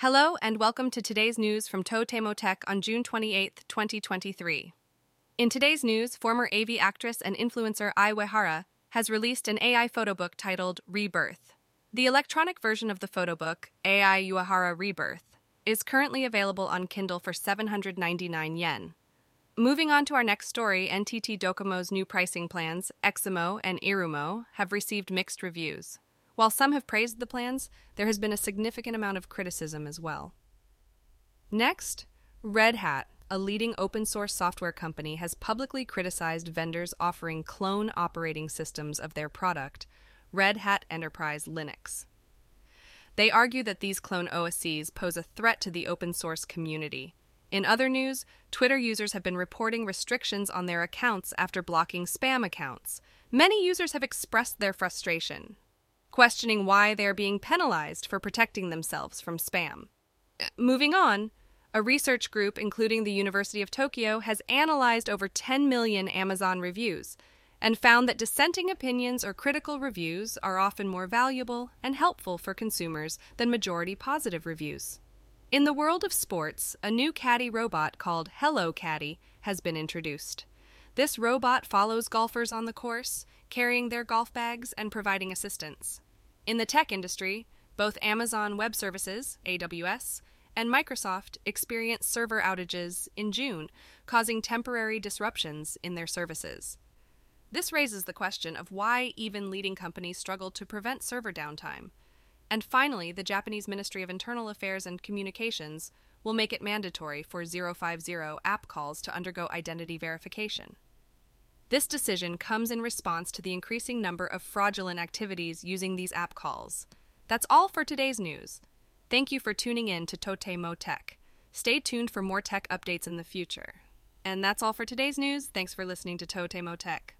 Hello and welcome to today's news from Totemo Tech on June 28, 2023. In today's news, former AV actress and influencer Ai Uehara has released an AI photo book titled Rebirth. The electronic version of the photo book, Ai Uehara Rebirth, is currently available on Kindle for 799 yen. Moving on to our next story, NTT Docomo's new pricing plans, Eximo and Irumo, have received mixed reviews. While some have praised the plans, there has been a significant amount of criticism as well. Next, Red Hat, a leading open source software company, has publicly criticized vendors offering clone operating systems of their product, Red Hat Enterprise Linux. They argue that these clone OSCs pose a threat to the open source community. In other news, Twitter users have been reporting restrictions on their accounts after blocking spam accounts. Many users have expressed their frustration, questioning why they are being penalized for protecting themselves from spam. Uh, moving on, a research group, including the University of Tokyo, has analyzed over 10 million Amazon reviews and found that dissenting opinions or critical reviews are often more valuable and helpful for consumers than majority positive reviews. In the world of sports, a new caddy robot called Hello Caddy has been introduced. This robot follows golfers on the course, carrying their golf bags and providing assistance. In the tech industry, both Amazon Web Services, AWS, and Microsoft experienced server outages in June, causing temporary disruptions in their services. This raises the question of why even leading companies struggle to prevent server downtime. And finally, the Japanese Ministry of Internal Affairs and Communications will make it mandatory for 050 app calls to undergo identity verification. This decision comes in response to the increasing number of fraudulent activities using these app calls. That's all for today's news. Thank you for tuning in to Totemo Tech. Stay tuned for more tech updates in the future. And that's all for today's news. Thanks for listening to Totemo Tech.